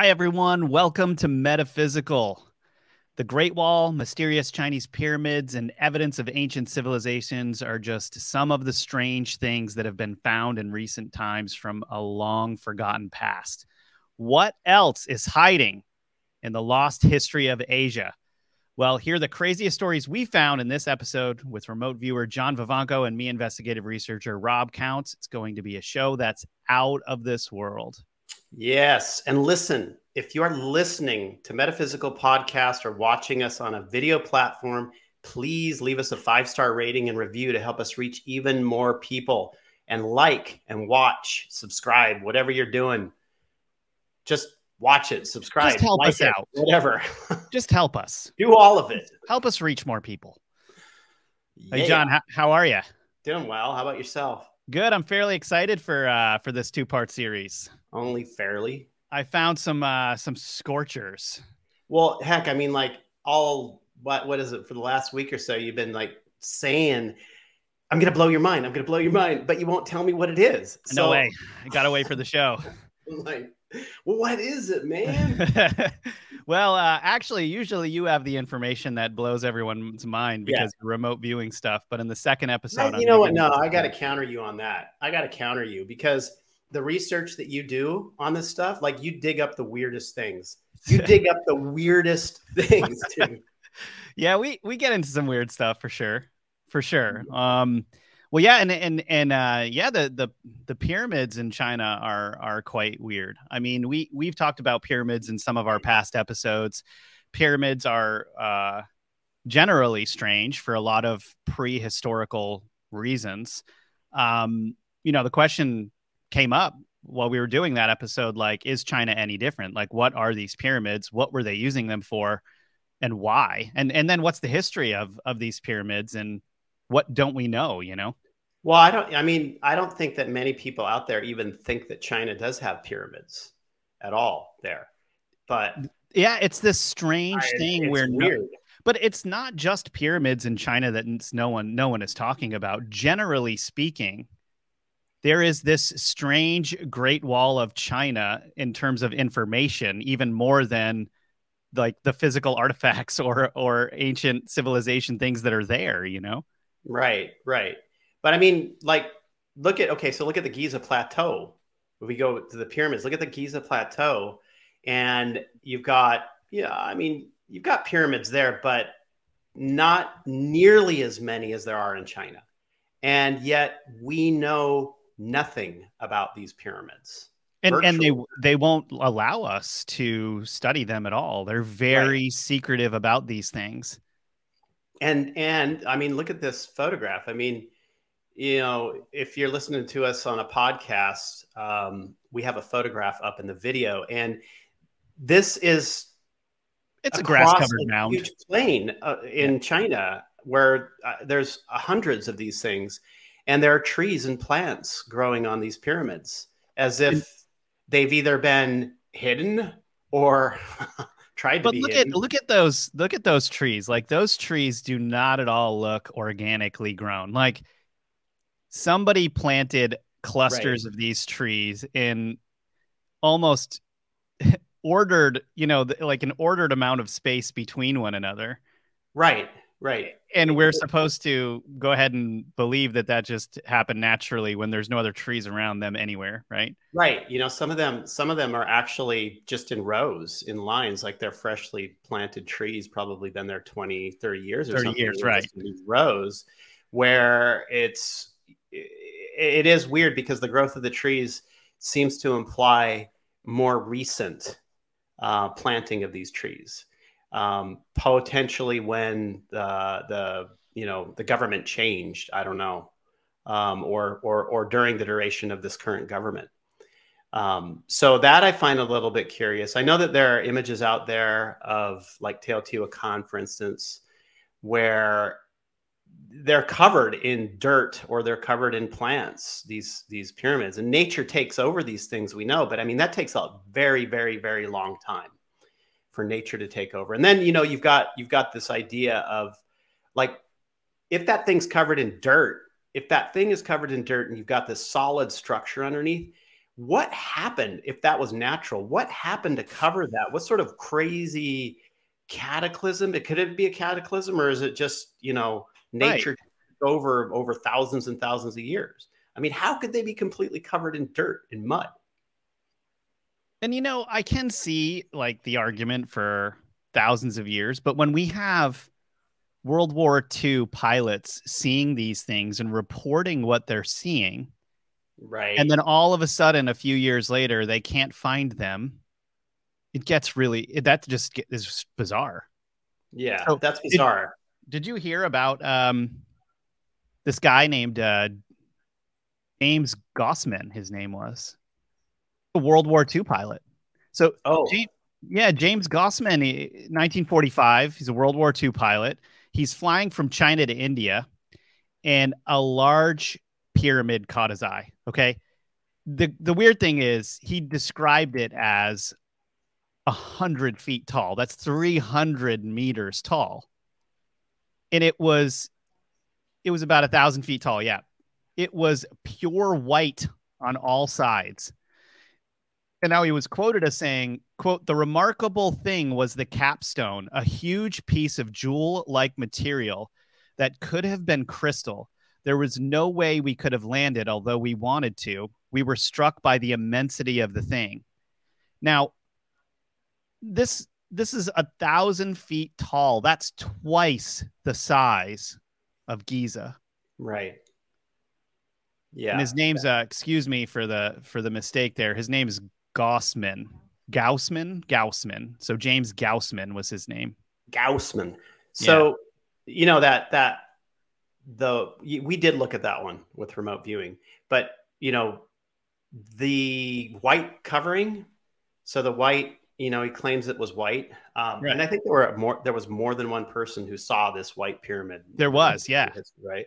Hi, everyone. Welcome to Metaphysical. The Great Wall, mysterious Chinese pyramids, and evidence of ancient civilizations are just some of the strange things that have been found in recent times from a long forgotten past. What else is hiding in the lost history of Asia? Well, here are the craziest stories we found in this episode with remote viewer John Vivanco and me, investigative researcher Rob Counts. It's going to be a show that's out of this world. Yes. And listen, if you are listening to Metaphysical Podcast or watching us on a video platform, please leave us a five star rating and review to help us reach even more people. And like and watch, subscribe, whatever you're doing. Just watch it, subscribe, Just help like us out. whatever. Just help us. Do all of it. Help us reach more people. Hey, John, how, how are you? doing well. How about yourself? Good. I'm fairly excited for uh, for this two part series. Only fairly. I found some uh, some scorchers. Well, heck, I mean, like all what what is it for the last week or so? You've been like saying, "I'm gonna blow your mind. I'm gonna blow your mind," but you won't tell me what it is. No way. I got to wait for the show. I'm like, well, what is it, man? well, uh, actually, usually you have the information that blows everyone's mind Yeah. because of remote viewing stuff. But in the second episode, I'm you know what? No, I got to counter you on that. I got to counter you because the research that you do on this stuff, like you dig up the weirdest things. You dig up the weirdest things too. yeah, we we get into some weird stuff for sure, for sure. Um, well, yeah, and and and uh, yeah, the the the pyramids in China are are quite weird. I mean, we we've talked about pyramids in some of our past episodes. Pyramids are uh, generally strange for a lot of prehistorical reasons. Um, you know, the question came up while we were doing that episode like is china any different like what are these pyramids what were they using them for and why and and then what's the history of of these pyramids and what don't we know you know Well, I don't. I mean, I don't think that many people out there even think that China does have pyramids at all there. But yeah it's this strange I- thing it's where no, but it's not just pyramids in china that no one no one is talking about generally speaking there is this strange great wall of china in terms of information even more than like the physical artifacts or or ancient civilization things that are there you know Right, right. But I mean, like, look at okay, so look at the Giza Plateau. If we go to the pyramids, look at the Giza Plateau, and you've got, yeah, I mean, you've got pyramids there, but not nearly as many as there are in China. And yet we know nothing about these pyramids. and and they they won't allow us to study them at all they're very secretive about these things and and i mean look at this photograph. I mean you know if you're listening to us on a podcast um, we have a photograph up in the video and this is it's a grass covered a mound. huge plain uh, in china where uh, there's hundreds of these things and there are trees and plants growing on these pyramids as if they've either been hidden or tried but look hidden. at look at those look at those trees. Like those trees do not at all look organically grown. Like somebody planted clusters of these trees in almost ordered you know like an ordered amount of space between one another. Right right and we're supposed to go ahead and believe that that just happened naturally when there's no other trees around them anywhere right Right. You know, some of them some of them are actually just in rows, in lines, like they're freshly planted trees, probably been there 20, 30 years or 30 something. years, right. rows where it's it is weird because the growth of the trees seems to imply more recent uh, planting of these trees. Um, potentially when the the you know the government changed, I don't know, um, or or or during the duration of this current government. Um, so that I find a little bit curious. I know that there are images out there of like Teotihuacan, for instance, where they're covered in dirt or they're covered in plants. These these pyramids and nature takes over these things. We know, but I mean that takes a very very very long time for nature to take over. And then you know you've got you've got this idea of like if that thing's covered in dirt, if that thing is covered in dirt and you've got this solid structure underneath, what happened if that was natural? What happened to cover that? What sort of crazy cataclysm? It could it be a cataclysm, or is it just you know nature right. over over thousands and thousands of years? I mean, how could they be completely covered in dirt and mud? And you know, I can see like the argument for thousands of years, but when we have World War II pilots seeing these things and reporting what they're seeing, right, and then all of a sudden, a few years later, they can't find them. It gets really that just is bizarre. Yeah, so that's bizarre. Did, did, you hear about um this guy named uh, James Gossman? His name was a World War II pilot. So, oh, James, yeah, James Gosman, 1945. He's a World War II pilot. He's flying from China to India, and a large pyramid caught his eye. Okay. The the weird thing is he described it as a hundred feet tall. That's 300 meters tall. And it was it was about a thousand feet tall. Yeah. It was pure white on all sides. And now he was quoted as saying, quote, the remarkable thing was the capstone, a huge piece of jewel like material that could have been crystal. There was no way we could have landed, although we wanted to. We were struck by the immensity of the thing. Now, this this is a thousand feet tall. That's twice the size of Giza. Right. Yeah. And his name's uh excuse me for the for the mistake there. His name is Gaussman. Gaussman? Gaussman. So James Gaussman was his name. Gaussman. So, yeah. you know, that, that, the, we did look at that one with remote viewing, but, you know, the white covering. So the white, you know, he claims it was white. Um, right. And I think there were more, there was more than one person who saw this white pyramid. There was, yeah. Right.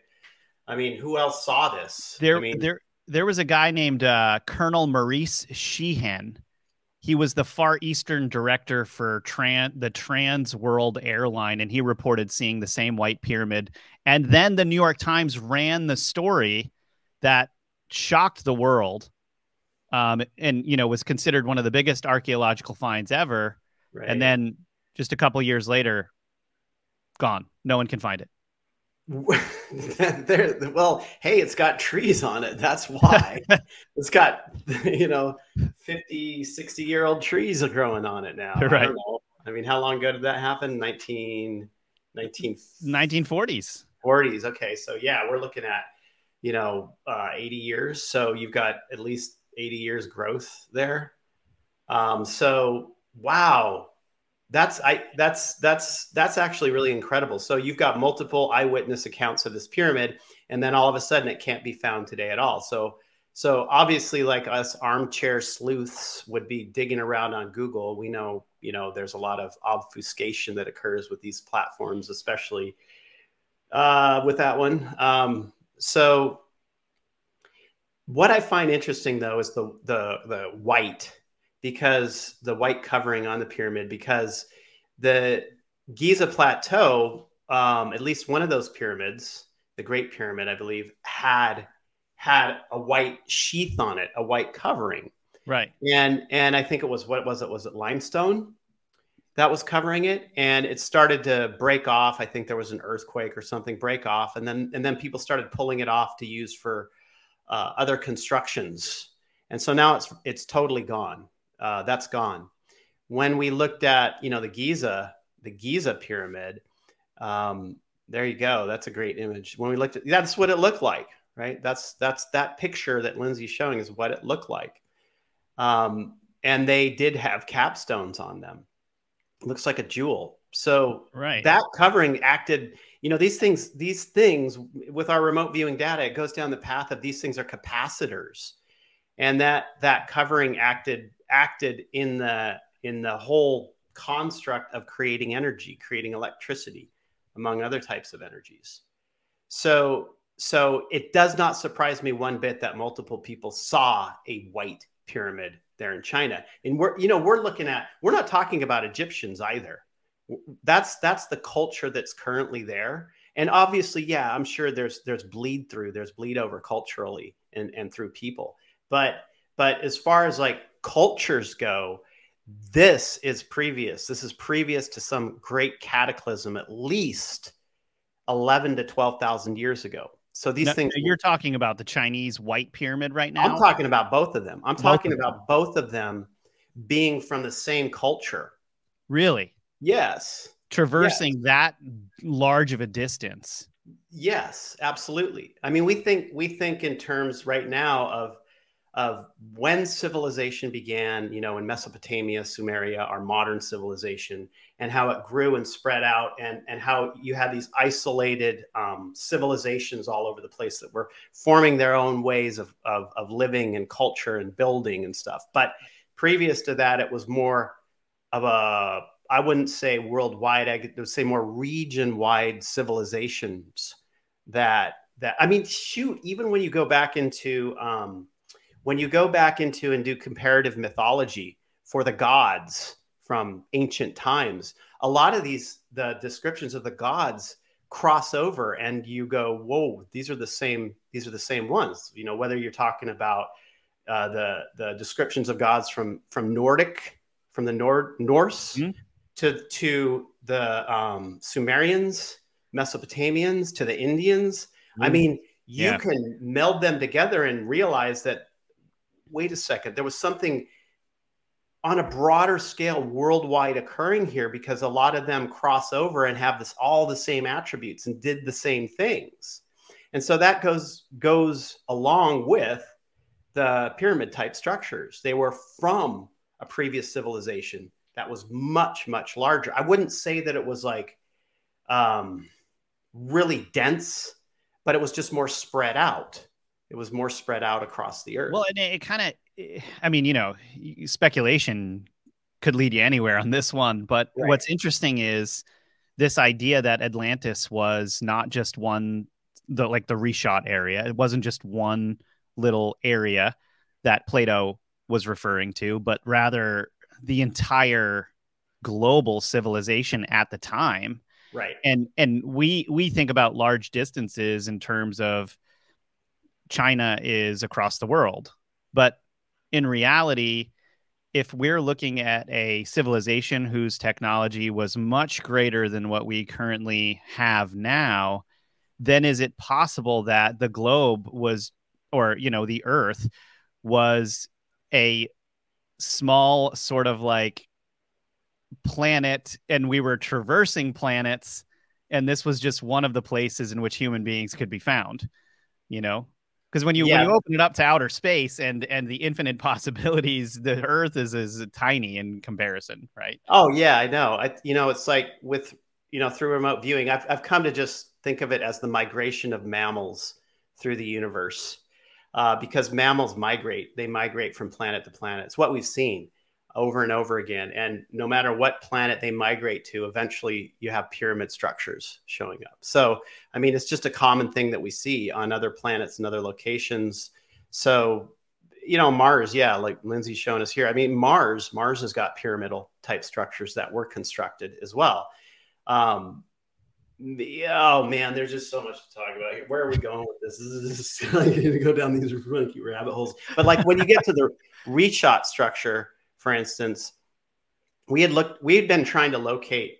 I mean, who else saw this? There, I mean, there, there was a guy named uh, Colonel Maurice Sheehan. He was the Far Eastern director for Tran- the Trans World Airline, and he reported seeing the same white pyramid. And then the New York Times ran the story that shocked the world, um, and you know was considered one of the biggest archaeological finds ever. Right. And then just a couple years later, gone. No one can find it. there well hey it's got trees on it that's why. It's got you know 50 60 year old trees are growing on it now. Right. I, I, mean how long ago did that happen? 19 19 1940s 40s okay so yeah we're looking at you know uh, 80 years so you've got at least 80 years growth there. Um so wow that's I that's that's that's actually really incredible. So you've got multiple eyewitness accounts of this pyramid, and then all of a sudden it can't be found today at all. So so obviously, like us armchair sleuths would be digging around on Google. We know you know there's a lot of obfuscation that occurs with these platforms, especially uh, with that one. Um, so what I find interesting though is the the the white because the white covering on the pyramid, because the Giza Plateau, um, at least one of those pyramids, the Great Pyramid, I believe, had had a white sheath on it, a white covering. Right. And and I think it was what was it? Was it limestone that was covering it? And it started to break off. I think there was an earthquake or something break off, and then and then people started pulling it off to use for uh, other constructions. And so now it's it's totally gone uh, that's gone. When we looked at, you know, the Giza, the Giza pyramid, um, there you go. That's a great image. When we looked at, that's what it looked like, right? That's that's that picture that Lindsay's showing is what it looked like. Um, and they did have capstones on them. It looks like a jewel. So right. that covering acted, you know, these things, these things with our remote viewing data, it goes down the path of these things are capacitors. And that that covering acted acted in the in the whole construct of creating energy, creating electricity, among other types of energies. So so it does not surprise me one bit that multiple people saw a white pyramid there in China. And we're you know we're looking at we're not talking about Egyptians either. That's that's the culture that's currently there. And obviously, yeah, I'm sure there's there's bleed through, there's bleed over culturally and and through people. But But as far as like cultures go, this is previous. This is previous to some great cataclysm, at least 11 to 12,000 years ago. So these no, things. You're talking about the Chinese White Pyramid right now? I'm talking about both of them. I'm talking about both of them being from the same culture. Really? Yes. Traversing yes. that large of a distance. Yes, absolutely. I mean, we think we think in terms right now of of when civilization began, you know, in Mesopotamia, Sumeria, our modern civilization, and how it grew and spread out, and, and how you had these isolated um, civilizations all over the place that were forming their own ways of, of, of living and culture and building and stuff. But previous to that, it was more of a, I wouldn't say worldwide, I would say more region wide civilizations that, that, I mean, shoot, even when you go back into, um, when you go back into and do comparative mythology for the gods from ancient times, a lot of these the descriptions of the gods cross over and you go whoa these are the same these are the same ones you know whether you're talking about uh, the the descriptions of gods from from nordic from the Nord, norse mm-hmm. to to the um, sumerians mesopotamians to the indians mm-hmm. i mean you yeah. can meld them together and realize that wait a second, there was something on a broader scale worldwide occurring here because a lot of them cross over and have this all the same attributes and did the same things. And so that goes goes along with the pyramid type structures. They were from a previous civilization that was much much larger. I wouldn't say that it was like um, really dense, but it was just more spread out it was more spread out across the earth. Well, and it, it kind of, eh, I mean, you know, speculation could lead you anywhere on this one. But right. what's interesting is this idea that Atlantis was not just one, the like the Richat area. It wasn't just one little area that Plato was referring to, but rather the entire global civilization at the time. Right. And and we we think about large distances in terms of China is across the world. But in reality, if we're looking at a civilization whose technology was much greater than what we currently have now, then is it possible that the globe was, or, you know, the earth was a small sort of like planet and we were traversing planets and this was just one of the places in which human beings could be found you know because when you yeah. when you open it up to outer space and and the infinite possibilities the earth is is tiny in comparison right? Oh yeah i know. I you know it's like with you know through remote viewing i've, I've come to just think of it as the migration of mammals through the universe uh, because mammals migrate. They migrate from planet to planet. It's what we've seen over and over again. And no matter what planet they migrate to, eventually you have pyramid structures showing up. So, I mean, it's just a common thing that we see on other planets and other locations. So, you know, Mars, yeah, like Lindsay's showing us here. I mean, Mars, Mars has got pyramidal type structures that were constructed as well. Um, oh man, there's just so much to talk about here. Where are we going with this? This is just like to go down these funky rabbit holes. But like when you get to the Richat structure, for instance, we had looked, we had been trying to locate,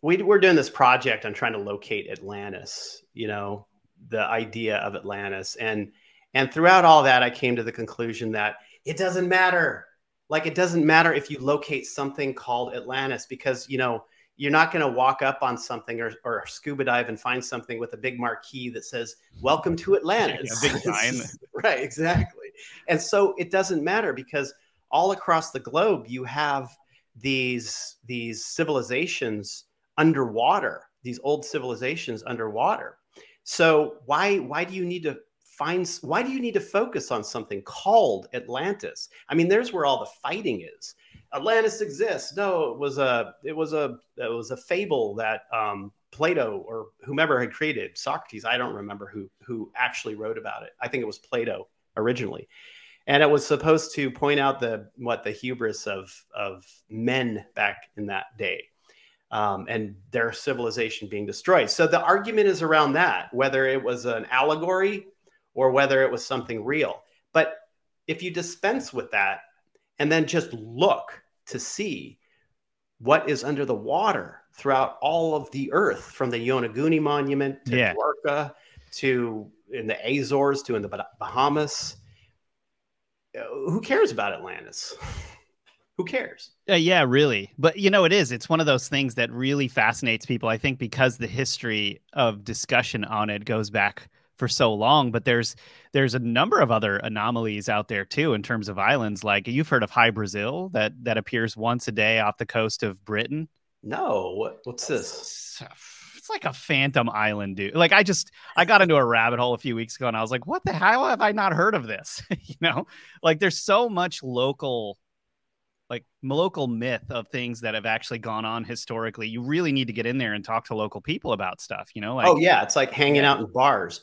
we were doing this project on trying to locate Atlantis, you know, the idea of Atlantis. And, and throughout all that, I came to the conclusion that it doesn't matter. Like, it doesn't matter if you locate something called Atlantis because, you know, you're not going to walk up on something or, or scuba dive and find something with a big marquee that says "Welcome to Atlantis." Yeah, big sign. right, exactly. And so it doesn't matter because all across the globe you have these these civilizations underwater these old civilizations underwater. So why why do you need to find why do you need to focus on something called atlantis? I mean there's where all the fighting is. Atlantis exists. No it was a it was a it was a fable that um, plato or whomever had created socrates. I don't remember who who actually wrote about it. I think it was plato originally and it was supposed to point out the what the hubris of of men back in that day um, and their civilization being destroyed so the argument is around that whether it was an allegory or whether it was something real but if you dispense with that and then just look to see what is under the water throughout all of the earth from the Yonaguni Monument to Yeah. Dwarka to in the Azores to in the Bah- Bahamas. Uh, Who cares about Atlantis? Who cares? Uh, yeah, really. But you know, it is. It's one of those things that really fascinates people. I think because the history of discussion on it goes back for so long. But there's there's a number of other anomalies out there too in terms of islands. Like you've heard of Hy-Brasil that that appears once a day off the coast of Britain. No, what, what's this? Like a phantom island, dude. Like I just I got into a rabbit hole a few weeks ago and I was like, what the hell have I not heard of this? you know, like there's so much local like local myth of things that have actually gone on historically. You really need to get in there and talk to local people about stuff, you know? Like oh yeah, it's like hanging Yeah. out in bars.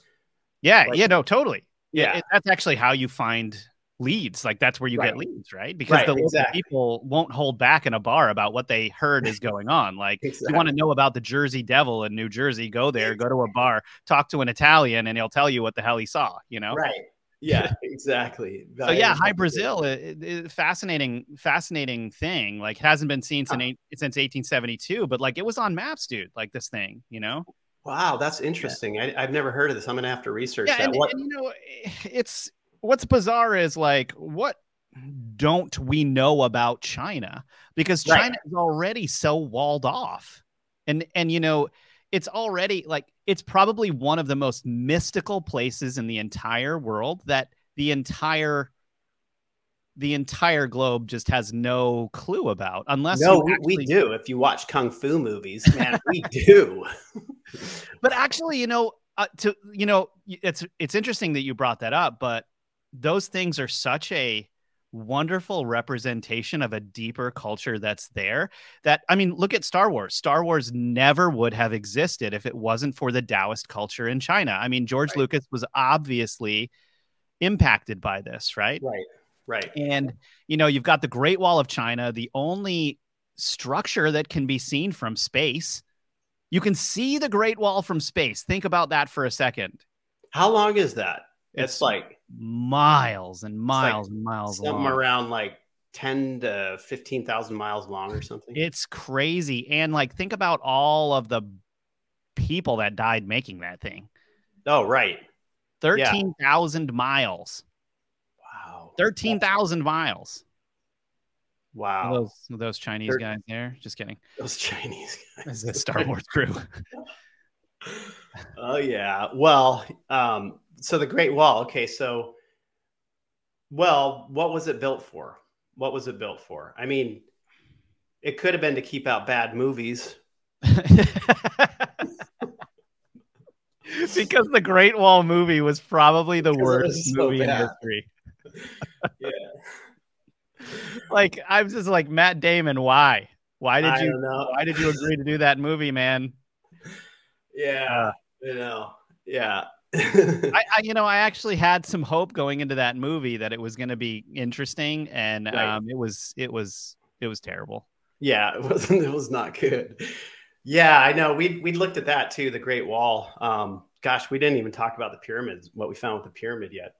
yeah, like- yeah, no, totally. Yeah, It- that's actually how you find leads. Like that's where you Right. get leads, right? Because Right, the local exactly. people won't hold back in a bar about what they heard is going on. Like you want to know about the Jersey Devil in New Jersey, go there, go to a bar, talk to an Italian, and he'll tell you what the hell he saw. You know. right? Yeah, exactly. So yeah, Hy-Brasil, it, it- fascinating, fascinating thing. Like it hasn't been seen since eight, since 1872, but like it was on maps, dude. Like this thing, you know. Wow, that's interesting. I, I've never heard of this. I'm gonna have to research Yeah, that. and, what? and, you know, eh, it's what's bizarre is like what don't we know about China? Because Right. China is already so walled off, and and you know, it's already like it's probably one of the most mystical places in the entire world that the entire the entire globe just has no clue about unless no, we, we do. If you watch kung fu movies, man, we do. but actually you know uh, to you know it's it's interesting that you brought that up but those things are such a wonderful representation of a deeper culture that's there that i mean look at star wars star wars never would have existed if it wasn't for the taoist culture in china i mean george Right. lucas was obviously impacted by this right right, right. and you know, you've got the Great Wall of China, the only structure that can be seen from space. You can see the Great Wall from space. Think about that for a second. How long is that? It's, It's like Miles and like miles and miles something long. around like ten to fifteen thousand miles long or something. It's crazy. And like think about all of the people that died making that thing. oh, right. 13,000 miles. Wow. 13,000 miles. Wow. Those those Chinese Thir- guys there. Just kidding. Those Chinese guys. the Star Wars crew. oh yeah. Well, um, so the Great Wall. Okay, so well, what was it built for? What was it built for? I mean, it could have been to keep out bad movies. because the Great Wall movie was probably the Because worst so movie in history. Yeah. Like I'm just like Matt Damon. Why? Why did I you? know. Why did you agree to do that movie, man? Yeah. you know. Yeah. I, I, you know, I actually had some hope going into that movie that it was going to be interesting, and Right. um, it was, it was, it was terrible. yeah, it wasn't. It was not good. Yeah, I know. We we looked at that too. The Great Wall. Um, gosh, we didn't even talk about the pyramids. What we found with the pyramid yet.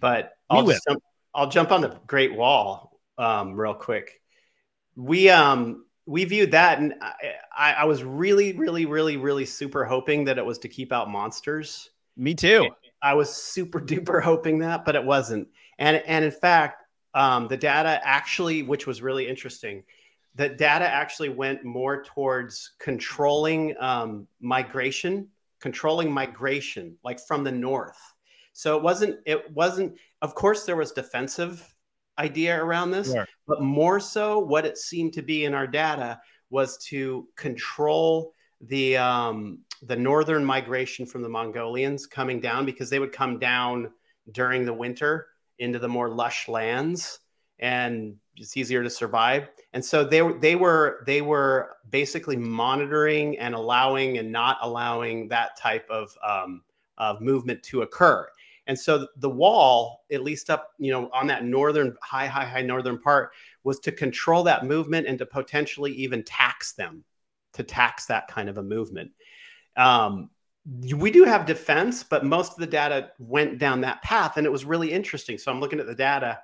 But I'll jump, I'll jump on the Great Wall um, real quick. We um we viewed that, and I, I was really, really, really, really super hoping that it was to keep out monsters. Me too. I was super duper hoping that, but it wasn't. And and in fact, um, the data actually, which was really interesting, the data actually went more towards controlling um, migration, controlling migration, like from the north. So it wasn't. It wasn't. Of course, there was defensive idea around this, Sure. but more so, what it seemed to be in our data was to control the um, the northern migration from the Mongolians coming down because they would come down during the winter into the more lush lands and it's easier to survive. And so they were they were they were basically monitoring and allowing and not allowing that type of um, of movement to occur. And so the wall, at least up, you know, on that northern high, high, high northern part, was to control that movement and to potentially even tax them, to tax that kind of a movement. Um, we do have defense, but most of the data went down that path, and it was really interesting. So I'm looking at the data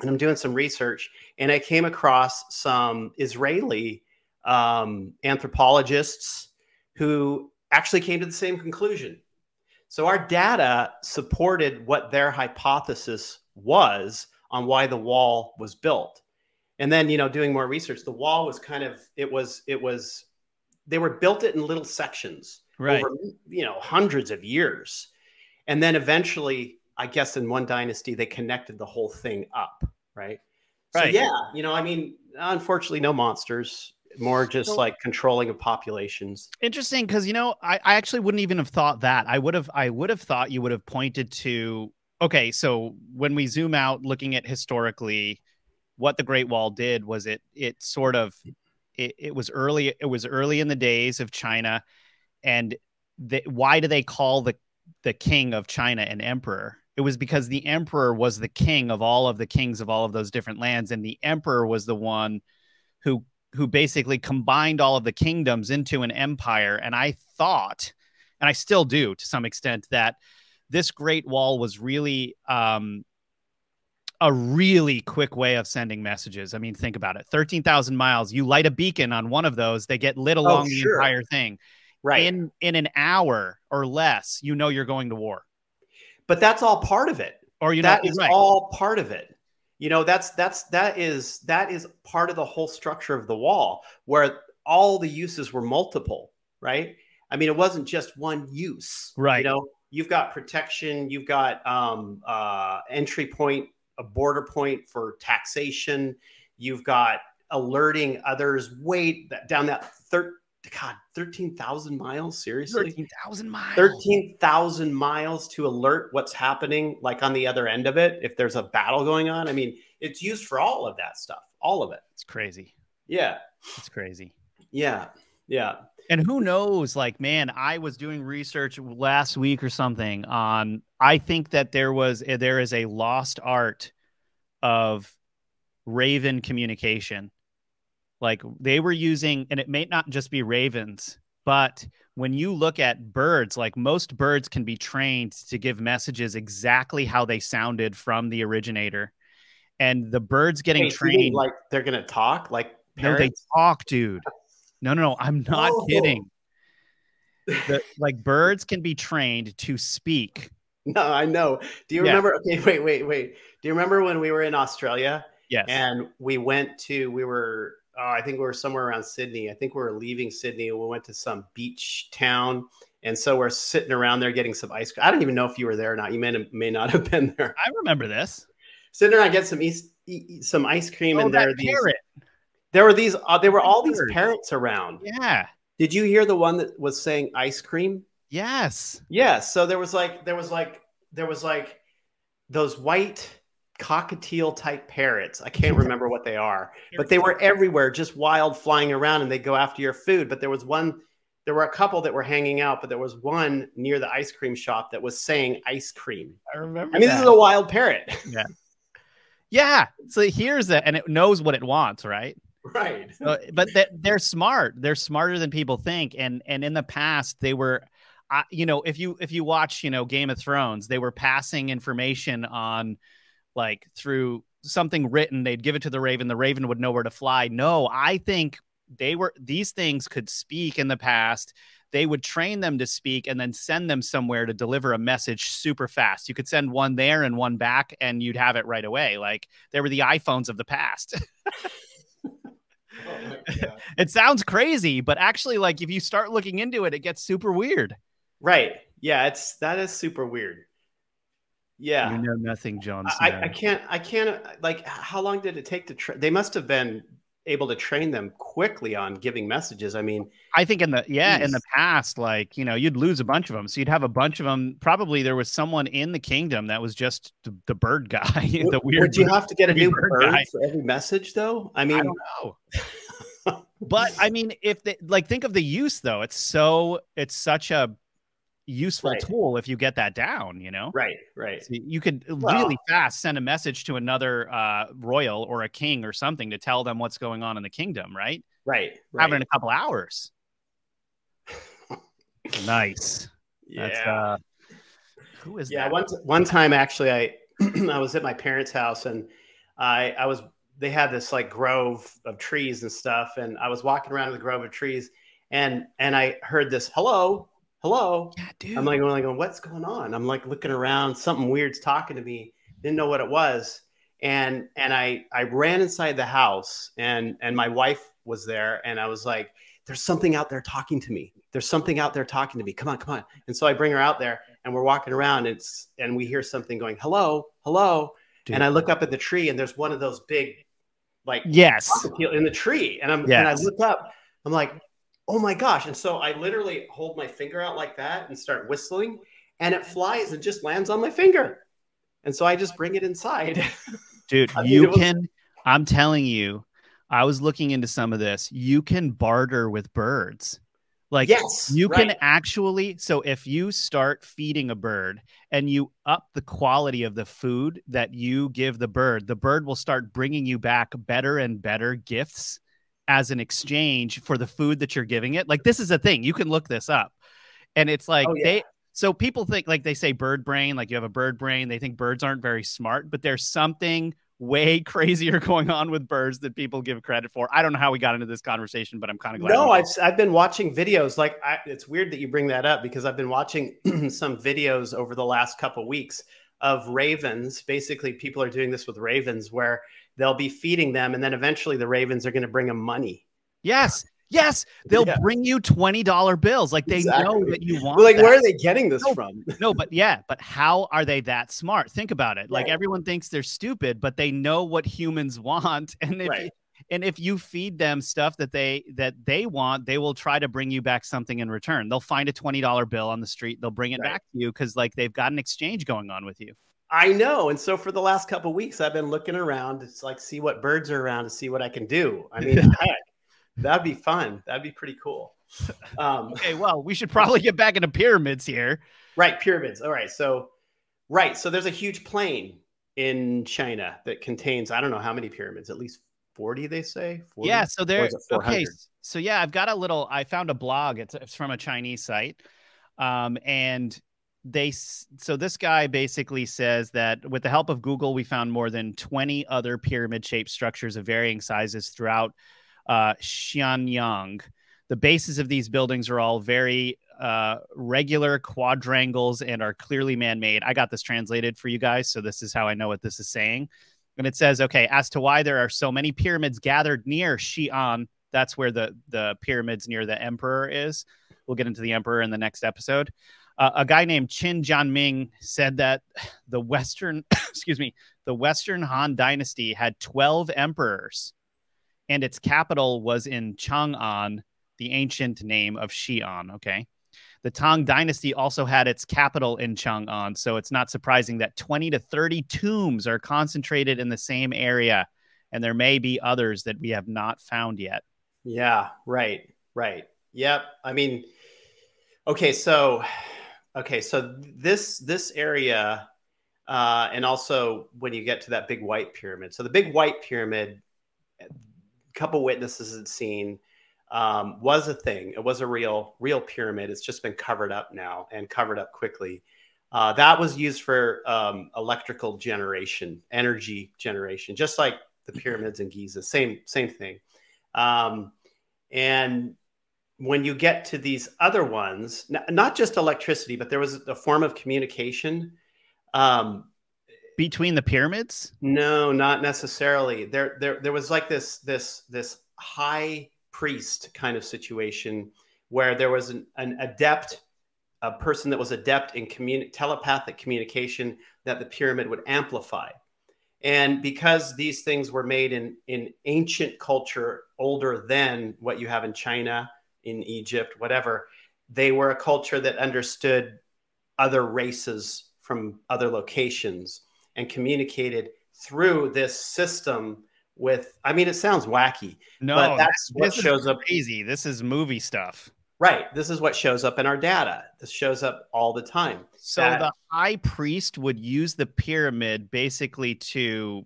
and I'm doing some research, and I came across some Israeli um, anthropologists who actually came to the same conclusion. So our data supported what their hypothesis was on why the wall was built. And then, you know, doing more research, the wall was kind of it was it was they were built it in little sections right. over you know hundreds of years. And then eventually, I guess in one dynasty they connected the whole thing up, right? Right. So yeah, you know, I mean, unfortunately no monsters more just So- like controlling of populations. Interesting, because you know, I, I actually wouldn't even have thought that. I would have I would have thought you would have pointed to okay, so when we zoom out looking at historically, what the Great Wall did was it it sort of it, it was early it was early in the days of China, and the, why do they call the the king of China an emperor? It was because the emperor was the king of all of the kings of all of those different lands, and the emperor was the one who who basically combined all of the kingdoms into an empire. And I thought, and I still do to some extent, that this Great Wall was really um, a really quick way of sending messages. I mean, think about it 13,000 miles. You light a beacon on one of those, they get lit along the sure. entire thing. Right. In, in an hour or less, you know you're going to war. but that's all part of it. Or you know, that is right. all part of it. You know, that's that's that is that is part of the whole structure of the wall where all the uses were multiple, right? I mean, it wasn't just one use. Right. You know, you've got protection, you've got um uh entry point, a border point for taxation, you've got alerting others way that, down that third God, 13,000 miles? Seriously? 13,000 miles. 13,000 miles to alert what's happening, like on the other end of it, if there's a battle going on. I mean, it's used for all of that stuff, all of it. It's crazy. Yeah. It's crazy. Yeah. Yeah. And who knows? Like, man, I was doing research last week or something on. I think that there was eh, there is a lost art of Raven communication. Like they were using, and it may not just be ravens, but when you look at birds, like most birds can be trained to give messages exactly how they sounded from the originator. And the birds getting Wait, trained, like they're going to talk like no, they talk, dude. No, no, no. I'm not Oh. kidding. The, like birds can be trained to speak. No, I know. Do you Yeah. remember? Okay, wait, wait, wait. Do you remember when we were in Australia Yes. and we went to, we were, oh, I think we were somewhere around Sydney. I think we were leaving Sydney and we went to some beach town. And so we're sitting around there getting some ice cream. I don't even know if you were there or not. You may, may not have been there. I remember this. sitting around get some east, some ice cream, Oh, and there these. There were these. Uh, there were all these parrots around. Yeah. Did you hear the one that was saying ice cream? Yes. Yeah. So there was like there was like there was like those white cockatiel type parrots. I can't remember what they are, but they were everywhere, just wild, flying around, and they go after your food. But there was one. There were a couple that were hanging out, but there was one near the ice cream shop that was saying ice cream. I remember. I mean, this is a wild parrot, yeah. Yeah. So here's it, and it knows what it wants, right? right? Uh, but they're smart. They're smarter than people think. And and in the past, they were, uh, you know, if you if you watch, you know, Game of Thrones, they were passing information on, like through something written. They'd give it to the Raven. The Raven would know where to fly. No, I think they were these things could speak in the past. They would train them to speak and then send them somewhere to deliver a message super fast. You could send one there and one back, and you'd have it right away. Like they were the iPhones of the past. it sounds crazy, but actually, like if you start looking into it, it gets super weird. Right. Yeah, it's that is super weird. Yeah. You know nothing, John I, Snow. I can't I can't like how long did it take to tra- they must have been able to train them quickly on giving messages. I mean, I think in the yeah in the past, like you know, you'd lose a bunch of them. So you'd have a bunch of them. Probably there was someone in the kingdom that was just the, the bird guy, the weird. would you bird- have to get a new bird bird guy. for every message though? I I mean, don't know. but I mean, if they like think of the use though, it's so it's such a useful Right. tool if you get that down. You know. right, right. So You could Well- really fast send a message to another uh, royal or a king or something to tell them what's going on in the kingdom, right? Right, Have it in a couple hours. nice. Yeah. That's, uh, who is yeah that? one, one time actually i i was at my parents house and I I was they had this like grove of trees and stuff, and I was walking around in the grove of trees, and and I heard this hello, hello. Yeah, dude. I'm like, I'm like, what's going on? I'm like looking around, something weird's talking to me. Didn't know what it was, and and I I ran inside the house, and and my wife was there, and I was like, there's something out there talking to me. There's something out there talking to me. Come on, come on. And so I bring her out there, and we're walking around, and it's and we hear something going, hello, hello, Dude. and I look up at the tree, and there's one of those big, like yes. in the tree, and I'm and I look up, I'm like, oh my gosh, and so I literally hold my finger out like that and start whistling, and it flies and just lands on my finger, and so I just bring it inside. Dude, I mean, you was- can I'm telling you, I was looking into some of this. You can barter with birds. Like yes, you right. can actually so if you start feeding a bird and you up the quality of the food that you give the bird the bird will start bringing you back better and better gifts as an exchange for the food that you're giving it like this is a thing you can look this up and it's like Oh, yeah. they so people think like they say bird brain like you have a bird brain they think birds aren't very smart but there's something way crazier going on with birds that people give credit for i don't know how we got into this conversation but i'm kind of glad No, I've I've been watching videos. Like I, it's weird that you bring that up because I've been watching some videos over the last couple weeks of ravens. Basically, people are doing this with ravens where they'll be feeding them, and then eventually the ravens are going to bring them money. Yes. Yes. They'll Yeah. bring you $20 bills. Like they know Exactly. that you want Like, that. where are they getting this No. from? No, but yeah, but how are they that smart? Think about it. Like Right. everyone thinks they're stupid, but they know what humans want. And if Right. and if you feed them stuff that they that they want, they will try to bring you back something in return. They'll find a $20 bill on the street, they'll bring it Right. back to you because like they've got an exchange going on with you. I know. And so for the last couple weeks, I've been looking around. It's like see what birds are around to see what I can do. I mean, heck, that'd be fun. That'd be pretty cool. Um, Okay, well, we should probably get back into pyramids here. Right, pyramids. All right. So, right. So there's a huge plain in China that contains, I don't know how many pyramids, at least 40, they say. 40? Yeah, so there. is Okay, so yeah, I've got a little. I found a blog. It's, it's from a Chinese site, um, and they. So this guy basically says that with the help of Google, we found more than twenty other pyramid-shaped structures of varying sizes throughout uh, Xianyang. The bases of these buildings are all very uh, regular quadrangles and are clearly man-made. I got this translated for you guys, so this is how I know what this is saying. And it says, okay, as to why there are so many pyramids gathered near Xi'an, that's where the the pyramids near the emperor is. We'll get into the emperor in the next episode. Uh, a guy named Qin Jianming said that the Western, excuse me, the Western Han Dynasty had 12 emperors, and its capital was in Chang'an, the ancient name of Xi'an. Okay. The Tang Dynasty also had its capital in Chang'an, so it's not surprising that 20 to 30 tombs are concentrated in the same area, and there may be others that we have not found yet. Yeah, right, right. Yep. I mean, okay, so okay, so this this area, uh, and also when you get to that big white pyramid. So the big white pyramid, a couple witnesses had seen um, was a thing. It was a real real pyramid. It's just been covered up now and covered up quickly. Uh, that was used for um, electrical generation, energy generation, just like the pyramids in Giza. Same same thing. Um, and when you get to these other ones, not just electricity, but there was a form of communication. Um, Between the pyramids? no, not necessarily. There, there, there was like this, this, this high priest kind of situation where there was an, an adept, a person that was adept in communi- telepathic communication that the pyramid would amplify. And because these things were made in, in ancient culture, older than what you have in China, in Egypt, whatever, they were a culture that understood other races from other locations and communicated through this system with i mean it sounds wacky No, but that's what shows up easy This is movie stuff. right. This is what shows up in our data. This shows up all the time. So That- the high priest would use the pyramid basically to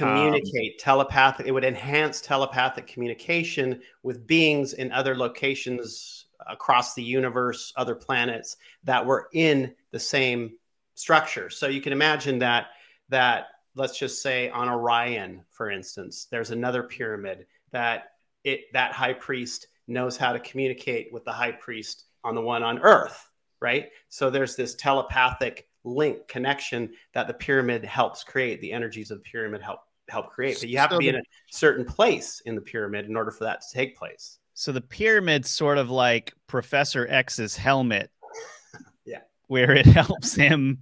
Um, communicate telepathic it would enhance telepathic communication with beings in other locations across the universe other planets that were in the same structure so you can imagine that that let's just say on Orion, for instance, there's another pyramid that it that high priest knows how to communicate with the high priest on the one on Earth, right? So there's this telepathic link connection that the pyramid helps create. The energies of the pyramid help help create, but you have so to be the, in a certain place in the pyramid in order for that to take place. So the pyramid's sort of like Professor X's helmet. yeah. Where it helps him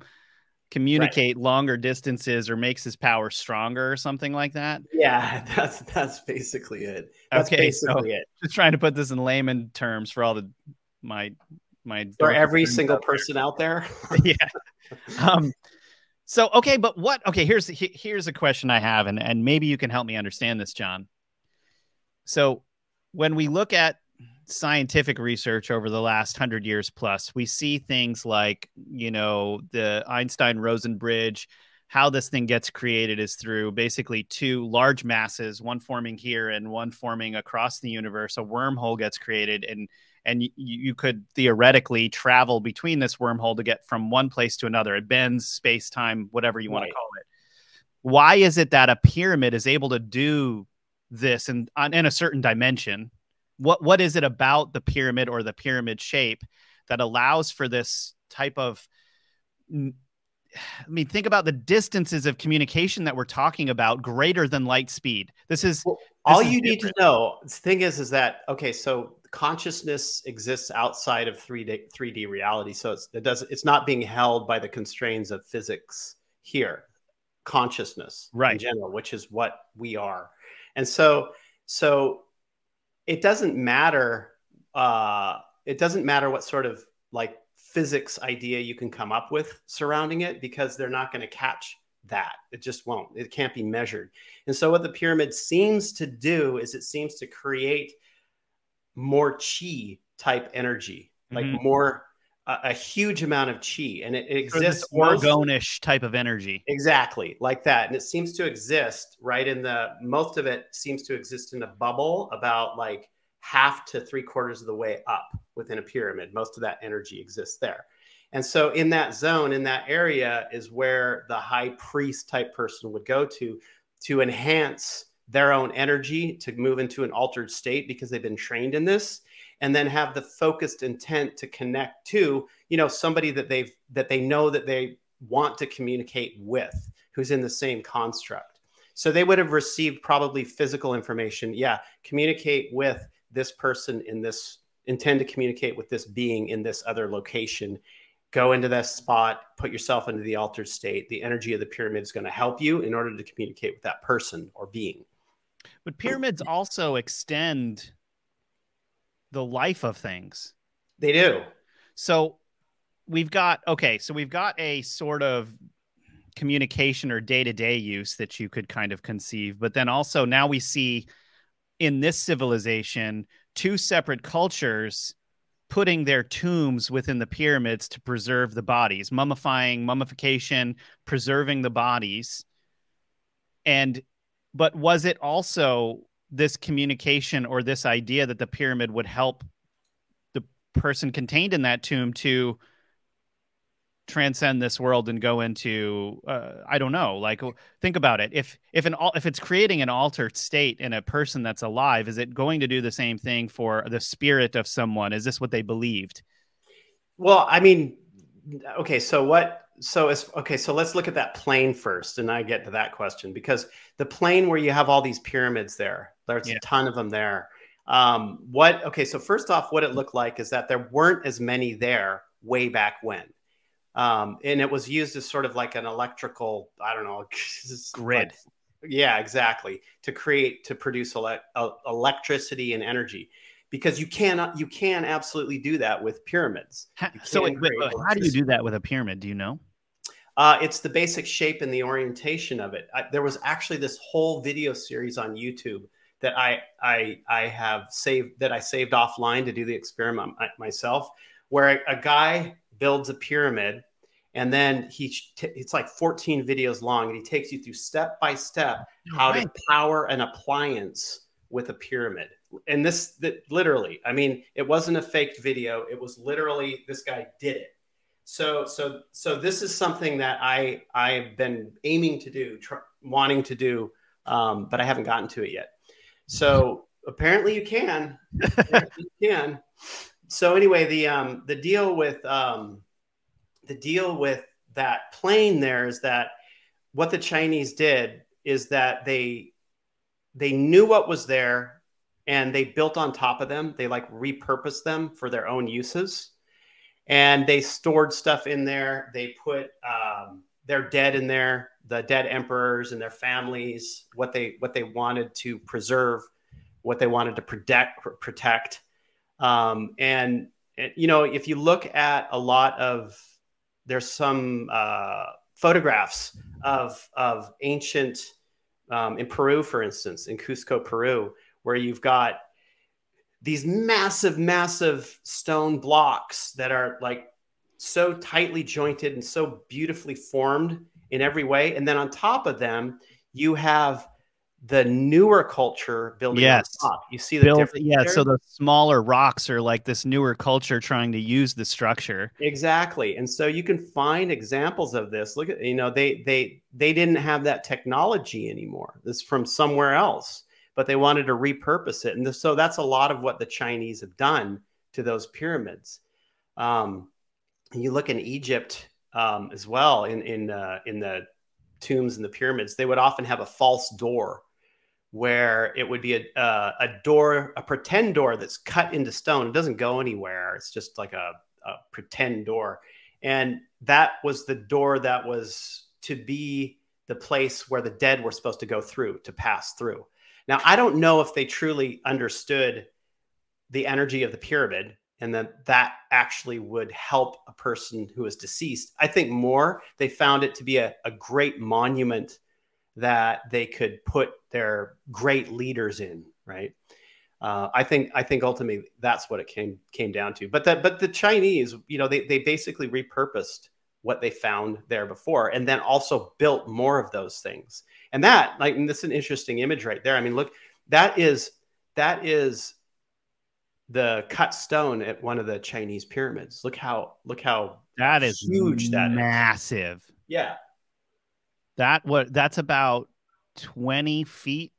communicate right. longer distances or makes his power stronger or something like that. Yeah, that's that's basically it. That's okay, basically so it. Just trying to put this in layman terms for all the my my for every single person out there. yeah. Um so okay, but what okay, here's here's a question I have and and maybe you can help me understand this, John. So when we look at scientific research over the last hundred years plus, we see things like, you know, the Einstein Rosen bridge. How this thing gets created is through basically two large masses, one forming here and one forming across the universe. A wormhole gets created, and and you, you could theoretically travel between this wormhole to get from one place to another. It bends space time, whatever you right. want to call it. Why is it that a pyramid is able to do this in, in a certain dimension what what is it about the pyramid or the pyramid shape that allows for this type of I mean, think about the distances of communication that we're talking about greater than light speed. This is well, this all is you different. need to know. The thing is, is that okay? So consciousness exists outside of three D three D reality. So it's, it does it's not being held by the constraints of physics here. Consciousness, right, in general, which is what we are, and so so it doesn't matter. Uh, it doesn't matter what sort of like physics idea you can come up with surrounding it because they're not going to catch that. It just won't. It can't be measured. And so, what the pyramid seems to do is it seems to create more chi type energy, like mm-hmm. more a, a, huge amount of chi, and it, it exists orgonish type of energy. Exactly, like that, and it seems to exist right in the. Most of it seems to exist in a bubble about like half to three quarters of the way up within a pyramid. Most of that energy exists there. And so, in that zone, in that area, is where the high priest type person would go to to enhance their own energy to move into an altered state because they've been trained in this and then have the focused intent to connect to you know somebody that they've that they know that they want to communicate with who's in the same construct. So they would have received probably physical information. Yeah communicate with this person in this intend to communicate with this being in this other location. Go into that spot put yourself into the altered state. The energy of the pyramid is going to help you in order to communicate with that person or being but pyramids also extend the life of things. They do. So we've got okay, so we've got a sort of communication or day-to-day use that you could kind of conceive, but then also now we see in this civilization two separate cultures putting their tombs within the pyramids to preserve the bodies, mummifying, mummification, preserving the bodies. And but was it also this communication or this idea that the pyramid would help the person contained in that tomb to transcend this world and go into uh, i don't know like think about it. If if an if it's creating an altered state in a person that's alive is it going to do the same thing for the spirit of someone? Is this what they believed? Well i mean okay so what so it's okay so let's look at that plain first and i get to that question because the plain where you have all these pyramids there there's yeah. a ton of them there. Um, what okay so first off what it looked like is that there weren't as many there way back when. Um, and it was used as sort of like an electrical i don't know grid. like, yeah exactly to create to produce ele- electricity and energy because you cannot you can absolutely do that with pyramids. so wait, wait, how do you do that with a pyramid? Do you know? Uh, it's the basic shape and the orientation of it. I, there was actually this whole video series on YouTube that I I I have saved that I saved offline to do the experiment myself, where a, a guy builds a pyramid and then he t- it's like 14 videos long and he takes you through step by step how right. to power an appliance with a pyramid and this that literally i mean it wasn't a faked video it was literally this guy did it So so so this is something that I I've been aiming to do, tr- wanting to do, um, but I haven't gotten to it yet. So apparently you can. Apparently you can. So anyway, the um, the deal with um, the deal with that plain there is that what the Chinese did is that they they knew what was there and they built on top of them. They like repurposed them for their own uses, and they stored stuff in there. They put um, their dead in there, the dead emperors and their families, what they what they wanted to preserve, what they wanted to protect protect. Um, and you know, if you look at a lot of there's some uh, photographs of of ancient um, in Peru, for instance, in Cusco, Peru, where you've got these massive, massive stone blocks that are like so tightly jointed and so beautifully formed in every way. And then on top of them, you have the newer culture building yes. on top. You see the Build, yeah, so the smaller rocks are like this newer culture trying to use the structure. Exactly. And so you can find examples of this. Look at you know they they they didn't have that technology anymore. This is from somewhere else, but they wanted to repurpose it. And so that's a lot of what the Chinese have done to those pyramids. Um, you look in Egypt um, as well in in uh, in the tombs and the pyramids, they would often have a false door where it would be a, uh, a door, a pretend door that's cut into stone. It doesn't go anywhere. It's just like a, a pretend door. And that was the door that was to be the place where the dead were supposed to go through, to pass through. Now, I don't know if they truly understood the energy of the pyramid and that that actually would help a person who is deceased. I think more they found it to be a, a great monument that they could put their great leaders in, right? Uh, I think I think ultimately that's what it came came down to. But that but the Chinese, you know, they they basically repurposed what they found there before, and then also built more of those things. And that, like, and this is an interesting image right there. I mean, look, that is that is the cut stone at one of the Chinese pyramids. Look how look how That is huge that massive. yeah That what that's about 20 feet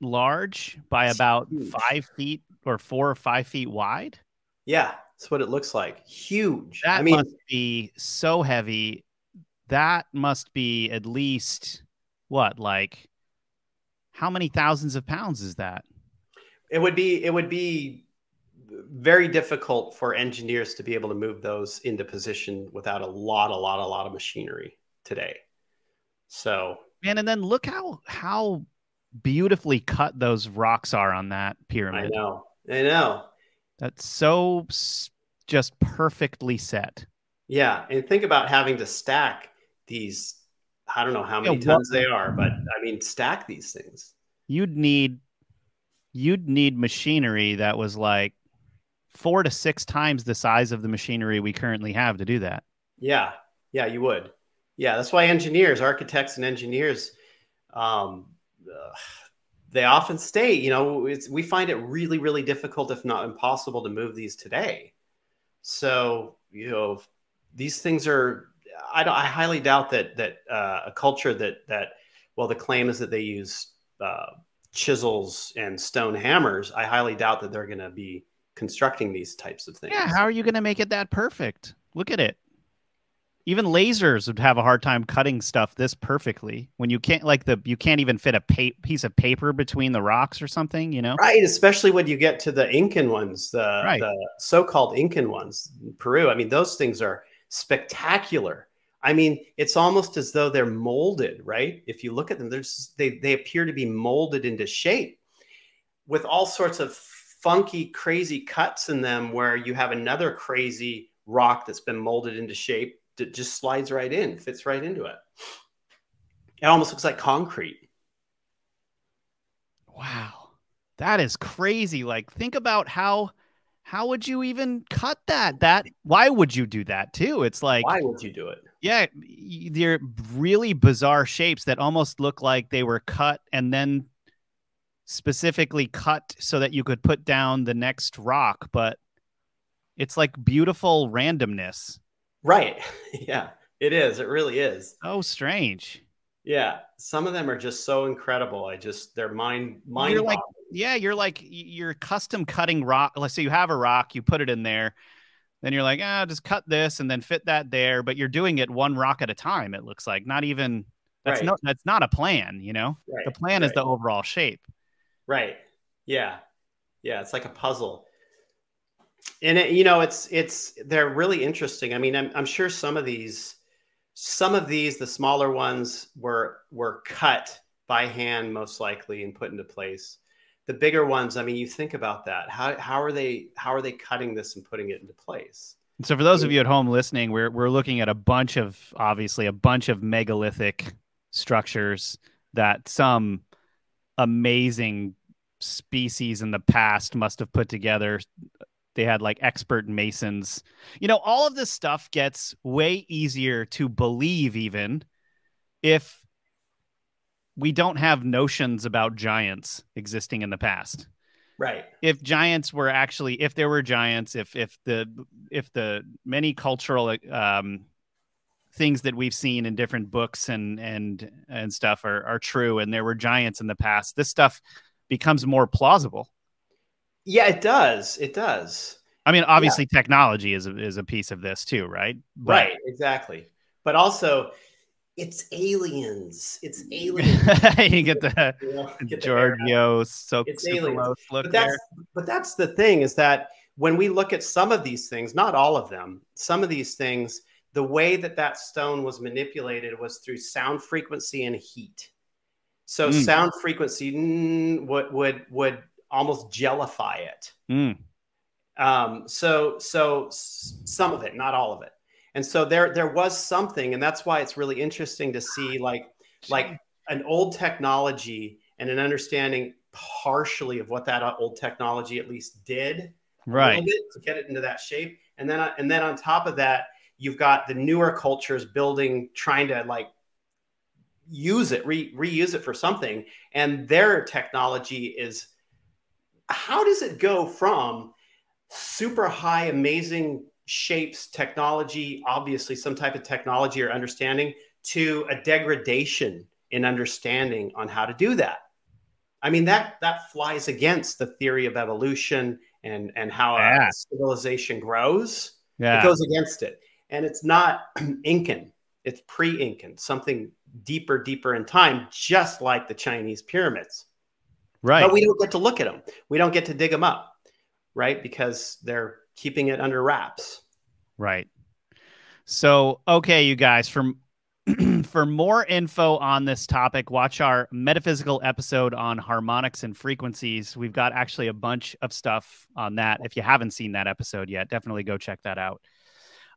large by It's about huge. five feet or four or five feet wide. yeah that's what it looks like. Huge. That I mean, must be so heavy. That must be at least what, like how many thousands of pounds is that? it would be it would be very difficult for engineers to be able to move those into position without a lot, a lot, a lot of machinery today. So Man, and then look how how beautifully cut those rocks are on that pyramid. I know, I know. That's so just perfectly set. Yeah, and think about having to stack these. I don't know how many Yeah, tons they are, but I mean, stack these things. You'd need you'd need machinery that was like four to six times the size of the machinery we currently have to do that. Yeah, yeah, you would. Yeah, that's why engineers, architects, and engineers, um, uh, they often state, you know, we find it really, really difficult, if not impossible, to move these today. So, you know, these things are. I, don't, I highly doubt that that uh, a culture that that well, the claim is that they use uh, chisels and stone hammers. I highly doubt that they're going to be constructing these types of things. Yeah, how are you going to make it that perfect? Look at it. Even lasers would have a hard time cutting stuff this perfectly when you can't like the you can't even fit a pa- piece of paper between the rocks or something, you know? Right, especially when you get to the Incan ones, the, Right. the so-called Incan ones in Peru. I mean, those things are spectacular. I mean, it's almost as though they're molded, right? If you look at them, there's they they appear to be molded into shape with all sorts of funky, crazy cuts in them where you have another crazy rock that's been molded into shape that just slides right in, fits right into it. It almost looks like concrete. Wow. That is crazy. Like think about how how would you even cut that? That why would you do that too? It's like Why would you do it? yeah, they're really bizarre shapes that almost look like they were cut and then specifically cut so that you could put down the next rock, but it's like beautiful randomness. Right. Yeah, it is. It really is. Oh, strange. Yeah, some of them are just so incredible. I just they're mind mind. You're like, yeah, you're like you're custom cutting rock. Let's say you have a rock, you put it in there, then you're like, ah, just cut this and then fit that there. But you're doing it one rock at a time. It looks like not even that's Right. no that's not a plan. You know, Right, the plan is the overall shape. Right. Yeah. Yeah. It's like a puzzle. And it, you know, it's it's they're really interesting. I mean, I'm I'm sure some of these, some of these, the smaller ones were were cut by hand most likely and put into place. The bigger ones, I mean, you think about that. How how are they how are they cutting this and putting it into place? So for those of you at home listening, we're we're looking at a bunch of obviously a bunch of megalithic structures that some amazing species in the past must have put together. They had like expert masons. You know, all of this stuff gets way easier to believe even if we don't have notions about giants existing in the past Right. if giants were actually if there were giants if if the if the many cultural um things that we've seen in different books and and and stuff are are true and there were giants in the past this stuff becomes more plausible Yeah, it does. It does. i mean obviously technology is a, is a piece of this too right But- right. Exactly. But also, it's aliens. It's aliens. you get the get giorgio so It's aliens. look but there that's but that's the thing is that when we look at some of these things not all of them some of these things the way that that stone was manipulated was through sound frequency and heat so Mm. sound frequency mm, would would would almost gellify it. Mm, um, so so some of it not all of it. And so there there was something and that's why it's really interesting to see like like an old technology and an understanding partially of what that old technology at least did right. bit to get it into that shape. And then and then on top of that you've got the newer cultures building trying to like use it re, reuse it for something. And their technology is how does it go from super high amazing shapes technology obviously some type of technology or understanding to a degradation in understanding on how to do that? I mean that that flies against the theory of evolution and and how Yeah. a civilization grows. Yeah. it goes against it. And it's not incan. It's pre-incan something deeper deeper in time just like the chinese pyramids right but we don't get to look at them we don't get to dig them up right because they're keeping it under wraps Right. So, okay, you guys, for for more info on this topic, watch our metaphysical episode on harmonics and frequencies. We've got actually a bunch of stuff on that. If you haven't seen that episode yet, definitely go check that out.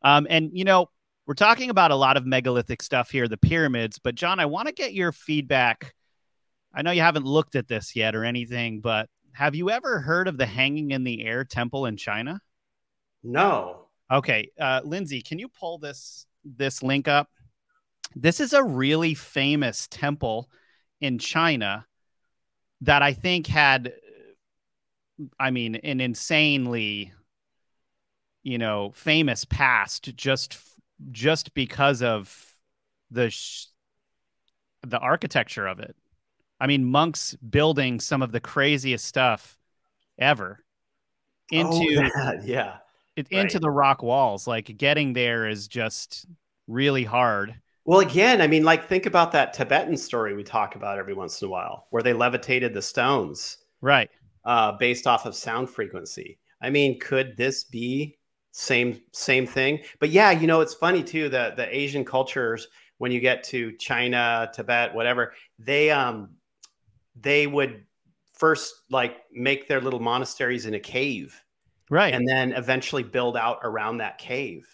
Um, and you know, we're talking about a lot of megalithic stuff here, the pyramids. But John, I want to get your feedback. I know you haven't looked at this yet or anything, but have you ever heard of the Hanging in the Air Temple in China? no Okay, uh, Lindsay, can you pull this this link up? This is a really famous temple in China that I think had, I mean, an insanely, you know, famous past just just because of the sh- the architecture of it. I mean, monks building some of the craziest stuff ever into Oh, that, yeah it, into the rock walls. Like getting there is just really hard. well again i mean like think about that tibetan story we talk about every once in a while where they levitated the stones Right. uh, based off of sound frequency. I mean, could this be same same thing? But yeah, you know, it's funny too. The the Asian cultures, when you get to China, Tibet, whatever, they um they would first like make their little monasteries in a cave, Right. and then eventually build out around that cave.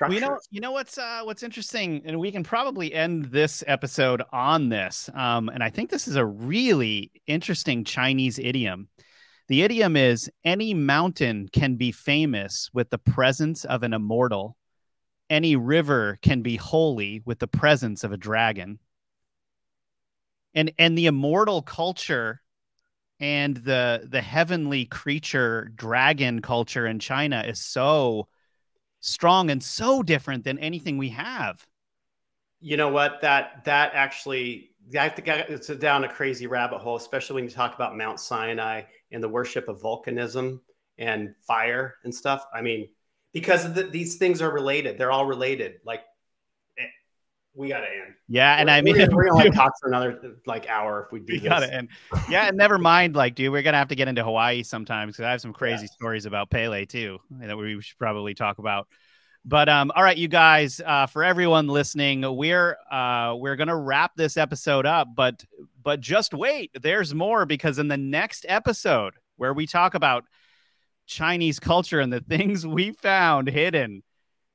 Well, you know, you know what's uh, what's interesting, and we can probably end this episode on this. Um, and I think this is a really interesting Chinese idiom. The idiom is any mountain can be famous with the presence of an immortal. Any river can be holy with the presence of a dragon. And and the immortal culture and the the heavenly creature dragon culture in China is so strong and so different than anything we have. You know what? That that actually that it's down a crazy rabbit hole, especially when you talk about Mount Sinai and the worship of volcanism and fire and stuff. I mean, because the, these things are related. They're all related. Like we got to end. Yeah, and we're, I mean, we're, we're gonna like talk for another like hour if we do. We got to end. Yeah, and never mind. Like, dude, we're gonna have to get into Hawaii sometimes because I have some crazy yeah. stories about Pele too that we should probably talk about. But um, all right, you guys, uh, for everyone listening, we're uh, we're gonna wrap this episode up, but but just wait, there's more because in the next episode where we talk about Chinese culture and the things we found hidden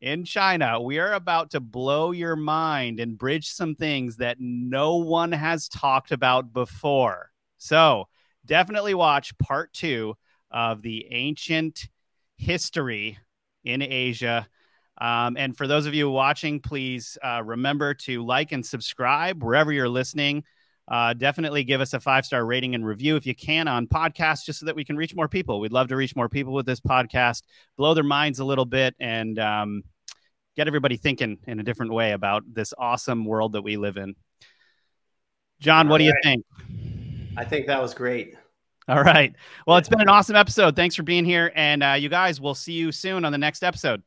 in China, we are about to blow your mind and bridge some things that no one has talked about before. So definitely watch part two of the ancient history in Asia. Um, and for those of you watching, please uh, remember to like and subscribe wherever you're listening. Uh, definitely give us a five star rating and review if you can on podcasts, just so that we can reach more people. We'd love to reach more people with this podcast, blow their minds a little bit, and um, get everybody thinking in a different way about this awesome world that we live in. John, All what do you think? I think that was great. All right. Well, it's been an awesome episode. Thanks for being here. And uh, you guys, we'll see you soon on the next episode.